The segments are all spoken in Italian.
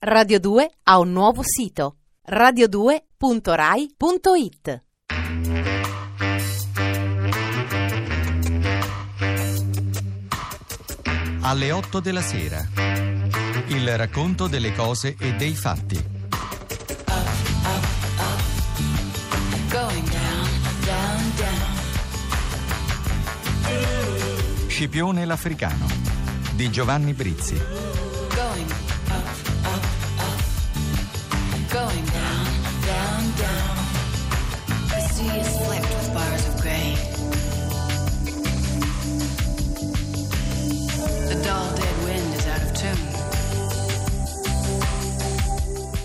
Radio 2 ha un nuovo sito radio2.rai.it Alle 8 della sera. Il racconto delle cose e dei fatti. Going down, down, down. Scipione l'Africano di Giovanni Brizzi.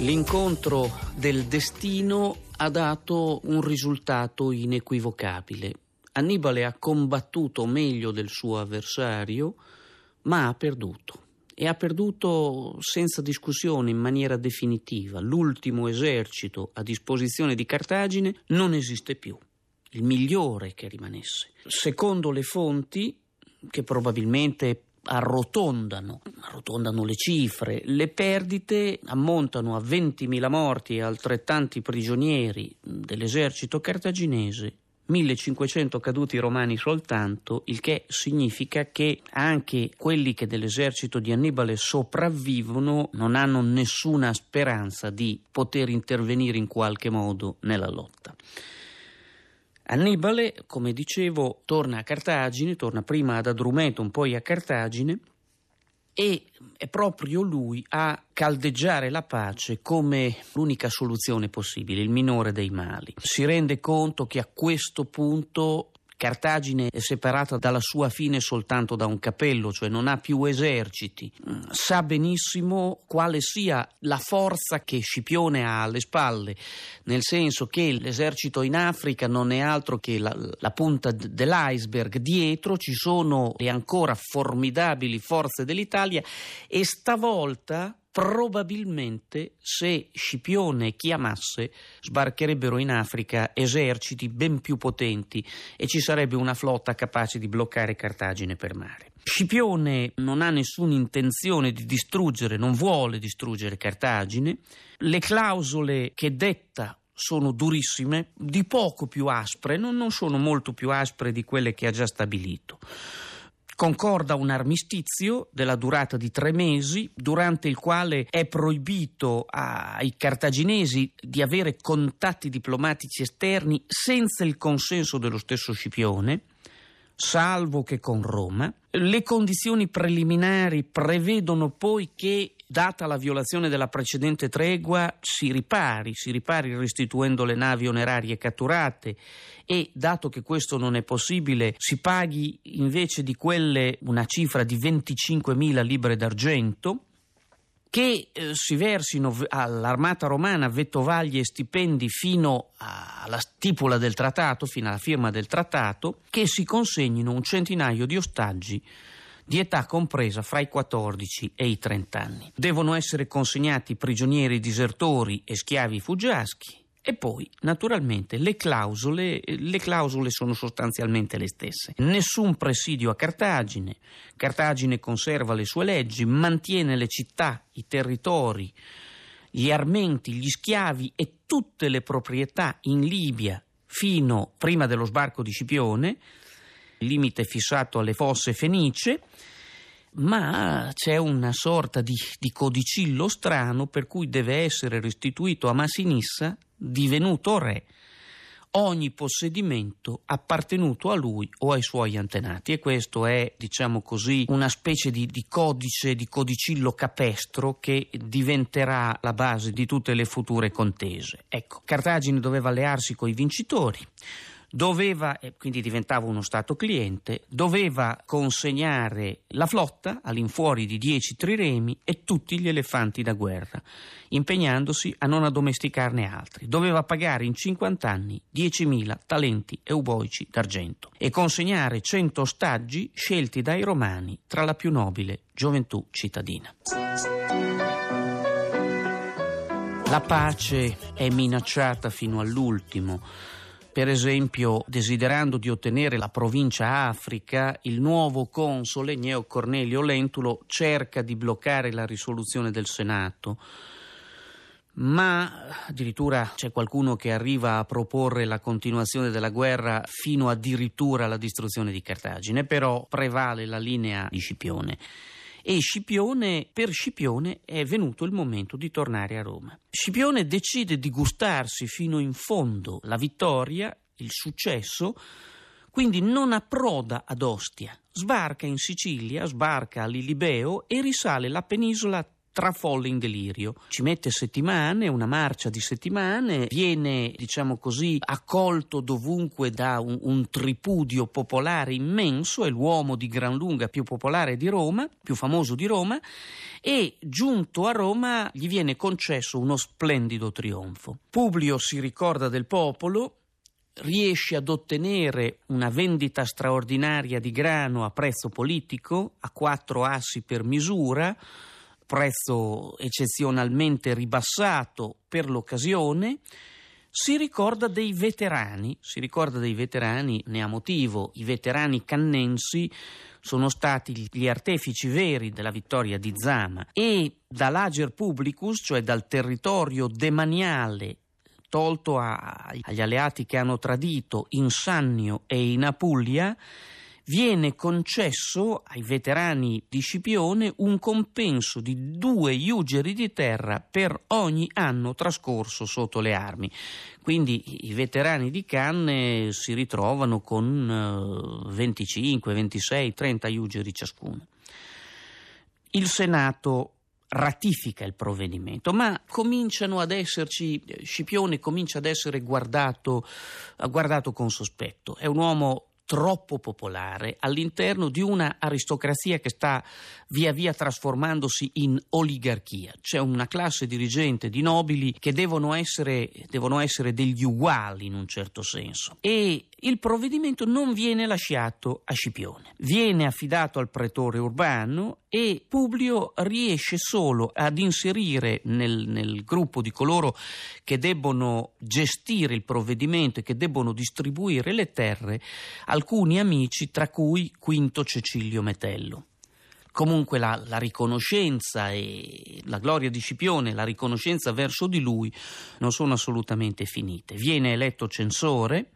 L'incontro del destino ha dato un risultato inequivocabile. Annibale ha combattuto meglio del suo avversario, ma ha perduto. E ha perduto senza discussione in maniera definitiva. L'ultimo esercito a disposizione di Cartagine non esiste più. Il migliore che rimanesse. Secondo le fonti, che probabilmente arrotondano, arrotondano le cifre, le perdite ammontano a 20.000 morti e altrettanti prigionieri dell'esercito cartaginese 1500 caduti romani soltanto, il che significa che anche quelli che dell'esercito di Annibale sopravvivono non hanno nessuna speranza di poter intervenire in qualche modo nella lotta. Annibale, come dicevo, torna a Cartagine, torna prima ad Adrumeton, poi a Cartagine e è proprio lui a caldeggiare la pace come l'unica soluzione possibile, il minore dei mali. Si rende conto che a questo punto Cartagine è separata dalla sua fine soltanto da un cappello, cioè non ha più eserciti. Sa benissimo quale sia la forza che Scipione ha alle spalle, nel senso che l'esercito in Africa non è altro che la, la punta dell'iceberg. Dietro ci sono le ancora formidabili forze dell'Italia e stavolta probabilmente se Scipione chiamasse sbarcherebbero in Africa eserciti ben più potenti e ci sarebbe una flotta capace di bloccare Cartagine per mare. Scipione non ha nessuna intenzione di distruggere, non vuole distruggere Cartagine. Le clausole che detta sono durissime, di poco più aspre, non, sono molto più aspre di quelle che ha già stabilito concorda un armistizio della durata di tre mesi, durante il quale è proibito ai cartaginesi di avere contatti diplomatici esterni senza il consenso dello stesso Scipione, salvo che con Roma. Le condizioni preliminari prevedono poi che data la violazione della precedente tregua, si ripari, si ripari restituendo le navi onerarie catturate e, dato che questo non è possibile, si paghi invece di quelle una cifra di 25.000 libre d'argento che eh, si versino all'armata romana vettovaglie e stipendi fino alla stipula del trattato, fino alla firma del trattato, che si consegnino un centinaio di ostaggi di età compresa fra i 14 e i 30 anni. Devono essere consegnati prigionieri disertori e schiavi fuggiaschi. E poi, naturalmente, le clausole, le clausole sono sostanzialmente le stesse. Nessun presidio a Cartagine, Cartagine conserva le sue leggi, mantiene le città, i territori, gli armenti, gli schiavi e tutte le proprietà in Libia fino prima dello sbarco di Scipione, limite fissato alle fosse fenice, ma c'è una sorta di, di, codicillo strano per cui deve essere restituito a Massinissa, divenuto re, ogni possedimento appartenuto a lui o ai suoi antenati. E questo è, diciamo così, una specie di, di codice, di codicillo capestro che diventerà la base di tutte le future contese. Ecco, Cartagine doveva allearsi con i vincitori doveva, e quindi diventava uno Stato cliente, doveva consegnare la flotta all'infuori di dieci triremi e tutti gli elefanti da guerra, impegnandosi a non addomesticarne altri. Doveva pagare in 50 anni 10.000 talenti euboici d'argento e consegnare 100 ostaggi scelti dai romani tra la più nobile gioventù cittadina. La pace è minacciata fino all'ultimo Per esempio, desiderando di ottenere la provincia Africa, il nuovo console Gneo Cornelio Lentulo cerca di bloccare la risoluzione del Senato ma addirittura c'è qualcuno che arriva a proporre la continuazione della guerra fino addirittura alla distruzione di Cartagine, però prevale la linea di Scipione. E Scipione, per Scipione è venuto il momento di tornare a Roma. Scipione decide di gustarsi fino in fondo la vittoria, il successo, quindi non approda ad Ostia, sbarca in Sicilia, sbarca a Lilibeo e risale la penisola trafolle in delirio. Ci mette settimane, una marcia di settimane, viene, diciamo così, accolto dovunque da un, un tripudio popolare immenso, è l'uomo di gran lunga più popolare di Roma, più famoso di Roma, e giunto a Roma gli viene concesso uno splendido trionfo. Publio si ricorda del popolo, riesce ad ottenere una vendita straordinaria di grano a prezzo politico, a quattro assi per misura, prezzo eccezionalmente ribassato per l'occasione, si ricorda dei veterani, si ricorda dei veterani, ne ha motivo, i veterani cannensi sono stati gli artefici veri della vittoria di Zama e dall'Ager Publicus, cioè dal territorio demaniale tolto a, agli alleati che hanno tradito in Sannio e in Apulia, viene concesso ai veterani di Scipione un compenso di due iugeri di terra per ogni anno trascorso sotto le armi. Quindi i veterani di Canne si ritrovano con 25, 26, 30 iugeri ciascuno. Il Senato ratifica il provvedimento, ma cominciano ad esserci, Scipione comincia ad essere guardato, guardato con sospetto. È un uomo troppo popolare all'interno di una aristocrazia che sta via via trasformandosi in oligarchia. C'è una classe dirigente di nobili che devono essere, devono essere degli uguali in un certo senso. E il provvedimento non viene lasciato a Scipione, viene affidato al pretore urbano e Publio riesce solo ad inserire nel, nel, gruppo di coloro che debbono gestire il provvedimento e che debbono distribuire le terre alcuni amici, tra cui Quinto Cecilio Metello. Comunque la, la, riconoscenza e la gloria di Scipione, la riconoscenza verso di lui non sono assolutamente finite. Viene eletto censore,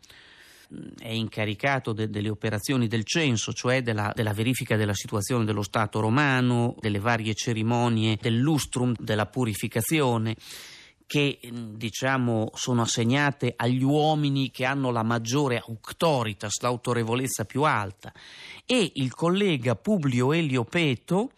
è incaricato de, delle operazioni del censo, cioè della, della, verifica della situazione dello Stato romano, delle varie cerimonie del lustrum, della purificazione che diciamo sono assegnate agli uomini che hanno la maggiore auctoritas, l'autorevolezza più alta e il collega Publio Elio Peto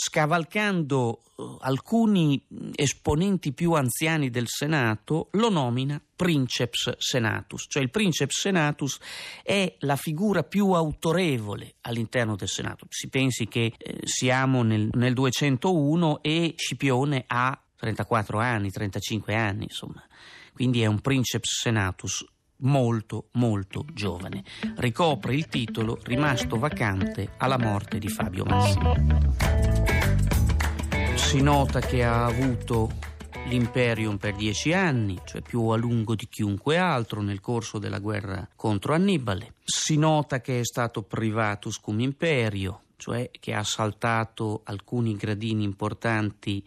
scavalcando eh, alcuni esponenti più anziani del Senato, lo nomina Princeps Senatus, cioè il Princeps Senatus è la figura più autorevole all'interno del Senato. Si pensi che eh, siamo nel, nel 201 e Scipione ha 34 anni, 35 anni, insomma. Quindi è un Princeps Senatus molto molto giovane. Ricopre il titolo rimasto vacante alla morte di Fabio Massimo. Si nota che ha avuto l'imperium per dieci anni, cioè più a lungo di chiunque altro nel corso della guerra contro Annibale. Si nota che è stato privatus cum imperio, cioè che ha saltato alcuni gradini importanti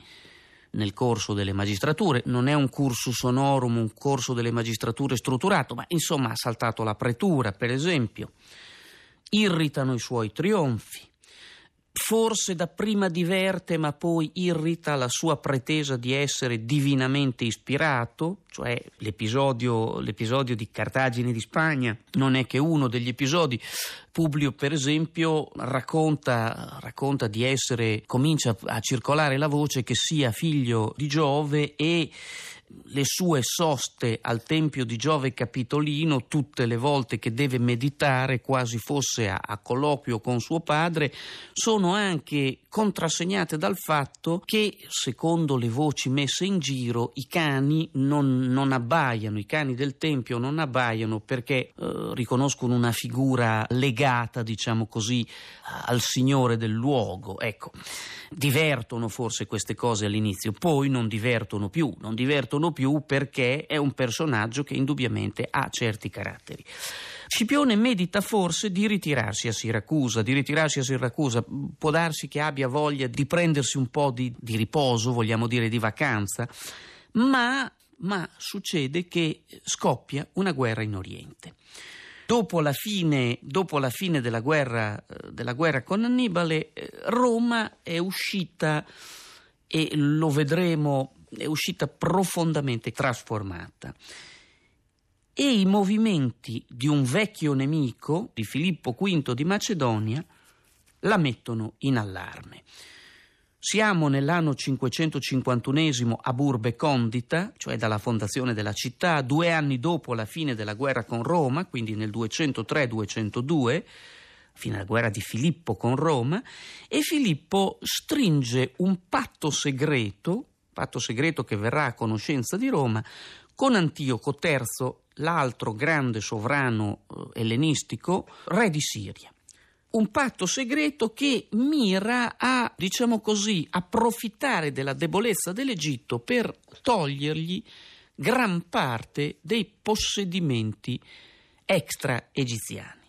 nel corso delle magistrature, non è un cursus honorum, un corso delle magistrature strutturato, ma insomma ha saltato la pretura, per esempio. Irritano i suoi trionfi, forse dapprima diverte ma poi irrita la sua pretesa di essere divinamente ispirato, cioè l'episodio, l'episodio di Cartagine di Spagna non è che uno degli episodi. Publio per esempio racconta, racconta di essere, comincia a circolare la voce che sia figlio di Giove e le sue soste al tempio di Giove Capitolino, tutte le volte che deve meditare, quasi fosse a, a, colloquio con suo padre, sono anche contrassegnate dal fatto che, secondo le voci messe in giro, i cani non, non abbaiano, i cani del tempio non abbaiano perché eh, riconoscono una figura legata, diciamo così, al signore del luogo. Ecco, divertono forse queste cose all'inizio, poi non divertono più, non divertono attendono più perché è un personaggio che indubbiamente ha certi caratteri. Scipione medita forse di ritirarsi a Siracusa, di ritirarsi a Siracusa, può darsi che abbia voglia di prendersi un po' di, di riposo, vogliamo dire di vacanza, ma, ma succede che scoppia una guerra in Oriente. Dopo la fine, dopo la fine della, guerra, eh, della, guerra, con Annibale, eh, Roma è uscita, e lo vedremo, è uscita profondamente trasformata e i movimenti di un vecchio nemico, di Filippo V di Macedonia, la mettono in allarme. Siamo nell'anno 551 a Burbe Condita, cioè dalla fondazione della città, due anni dopo la fine della guerra con Roma, quindi nel 203-202, fine della guerra di Filippo con Roma, e Filippo stringe un patto segreto, patto segreto che verrà a conoscenza di Roma, con Antioco III l'altro grande sovrano eh, ellenistico, re di Siria. Un patto segreto che mira a, diciamo così, approfittare della debolezza dell'Egitto per togliergli gran parte dei possedimenti extra egiziani.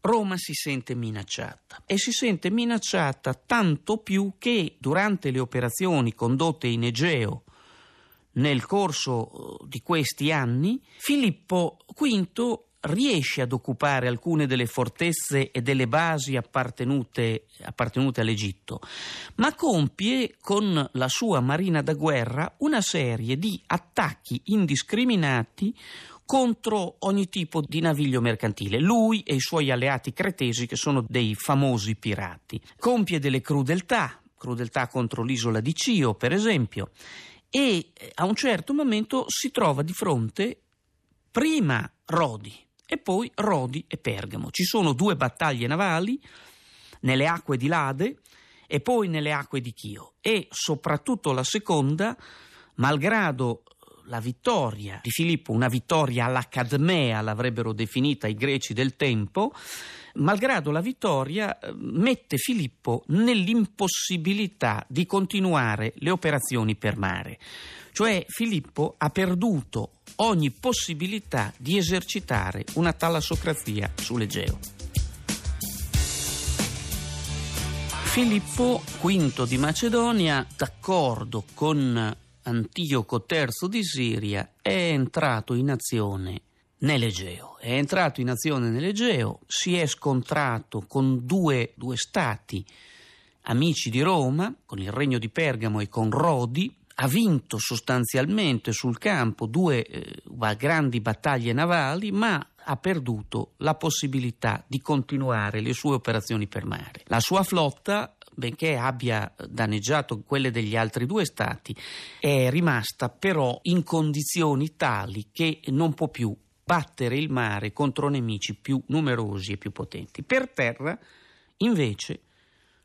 Roma si sente minacciata e si sente minacciata tanto più che durante le operazioni condotte in Egeo nel corso eh, di questi anni, Filippo V riesce ad occupare alcune delle fortezze e delle basi appartenute, appartenute, all'Egitto, ma compie con la sua marina da guerra una serie di attacchi indiscriminati contro ogni tipo di naviglio mercantile, lui e i suoi alleati cretesi che sono dei famosi pirati. Compie delle crudeltà, crudeltà contro l'isola di Cio, per esempio, e eh, a un certo momento si trova di fronte prima Rodi e poi Rodi e Pergamo. Ci sono due battaglie navali nelle acque di Lade e poi nelle acque di Chio e soprattutto la seconda, malgrado la vittoria di Filippo, una vittoria all'Acadmea l'avrebbero definita i greci del tempo, malgrado la vittoria eh, mette Filippo nell'impossibilità di continuare le operazioni per mare. Cioè Filippo ha perduto ogni possibilità di esercitare una talassocrazia sull'Egeo. Filippo V di Macedonia, d'accordo con Antioco III di Siria, è entrato in azione nell'Egeo. È entrato in azione nell'Egeo, si è scontrato con due, due stati amici di Roma, con il regno di Pergamo e con Rodi, ha vinto sostanzialmente sul campo due eh, grandi battaglie navali, ma ha perduto la possibilità di continuare le sue operazioni per mare. La sua flotta benché abbia danneggiato quelle degli altri due stati, è rimasta però in condizioni tali che non può più battere il mare contro nemici più numerosi e più potenti. Per terra, invece,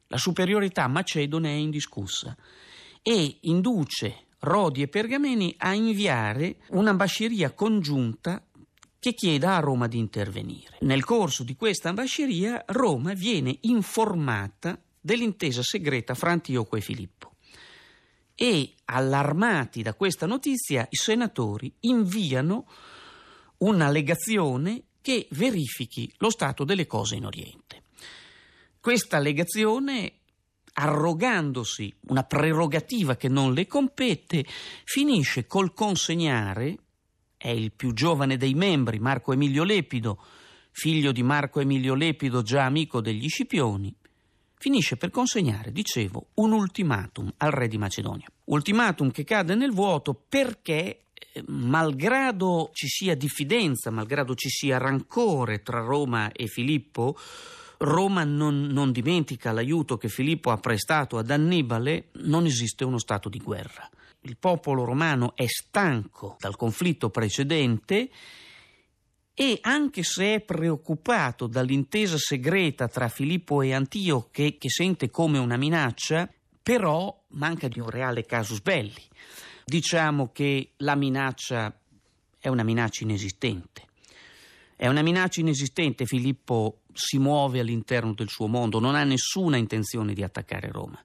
la superiorità macedone è indiscussa e induce Rodi e Pergameni a inviare un'ambasceria congiunta che chieda a Roma di intervenire. Nel corso di questa ambasceria Roma viene informata dell'intesa segreta fra Antioco e Filippo. E, allarmati da questa notizia, i senatori inviano una legazione che verifichi lo stato delle cose in Oriente. Questa legazione, arrogandosi una prerogativa che non le compete, finisce col consegnare, è il più giovane dei membri, Marco Emilio Lepido, figlio di Marco Emilio Lepido, già amico degli Scipioni, finisce per consegnare, dicevo, un ultimatum al re di Macedonia. Ultimatum che cade nel vuoto perché eh, malgrado ci sia diffidenza, malgrado ci sia rancore tra Roma e Filippo, Roma non, non, dimentica l'aiuto che Filippo ha prestato ad Annibale, non esiste uno stato di guerra. Il popolo romano è stanco dal conflitto precedente e anche se è preoccupato dall'intesa segreta tra Filippo e Antio che, che sente come una minaccia, però manca di un reale casus belli. Diciamo che la minaccia è una minaccia inesistente. È una minaccia inesistente, Filippo si muove all'interno del suo mondo, non ha nessuna intenzione di attaccare Roma,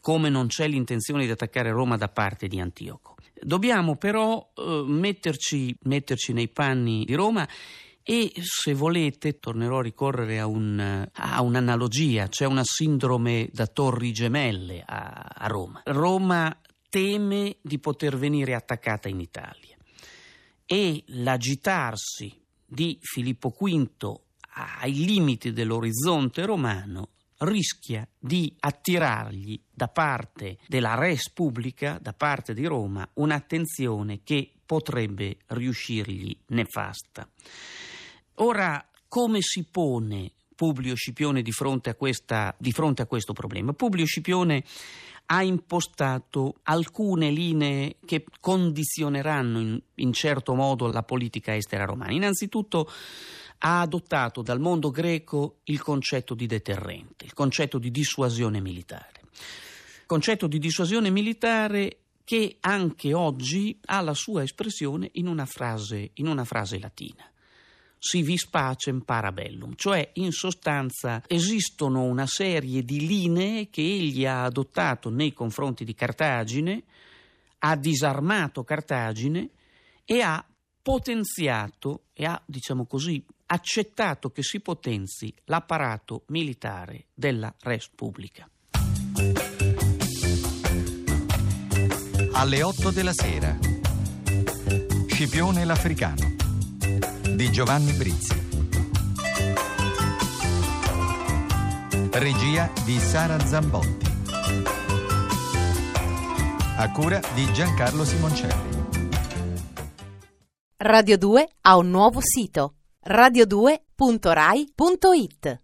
come non c'è l'intenzione di attaccare Roma da parte di Antioco. Dobbiamo però eh, metterci, metterci nei panni di Roma e se volete tornerò a ricorrere a, un, a, un'analogia, c'è una sindrome da torri gemelle a, a Roma. Roma teme di poter venire attaccata in Italia e l'agitarsi di Filippo V ai limiti dell'orizzonte romano rischia di attirargli da parte della res pubblica, da parte di Roma, un'attenzione che potrebbe riuscirgli nefasta. Ora, come si pone Publio Scipione di fronte a, questa, di fronte a questo problema? Publio Scipione ha impostato alcune linee che condizioneranno in, in certo modo la politica estera romana. Innanzitutto ha adottato dal mondo greco il concetto di deterrente, il concetto di dissuasione militare. Concetto di dissuasione militare che anche oggi ha la sua espressione in una frase, in una frase latina si vis pacem parabellum, cioè in sostanza esistono una serie di linee che egli ha adottato nei confronti di Cartagine, ha disarmato Cartagine e ha potenziato e ha, diciamo così, accettato che si potenzi l'apparato militare della Res Pubblica. Alle 8 della sera. Scipione l'Africano di Giovanni Brizzi. Regia di Sara Zambotti. A cura di Giancarlo Simoncelli. Radio 2 ha un nuovo sito radio2.rai.it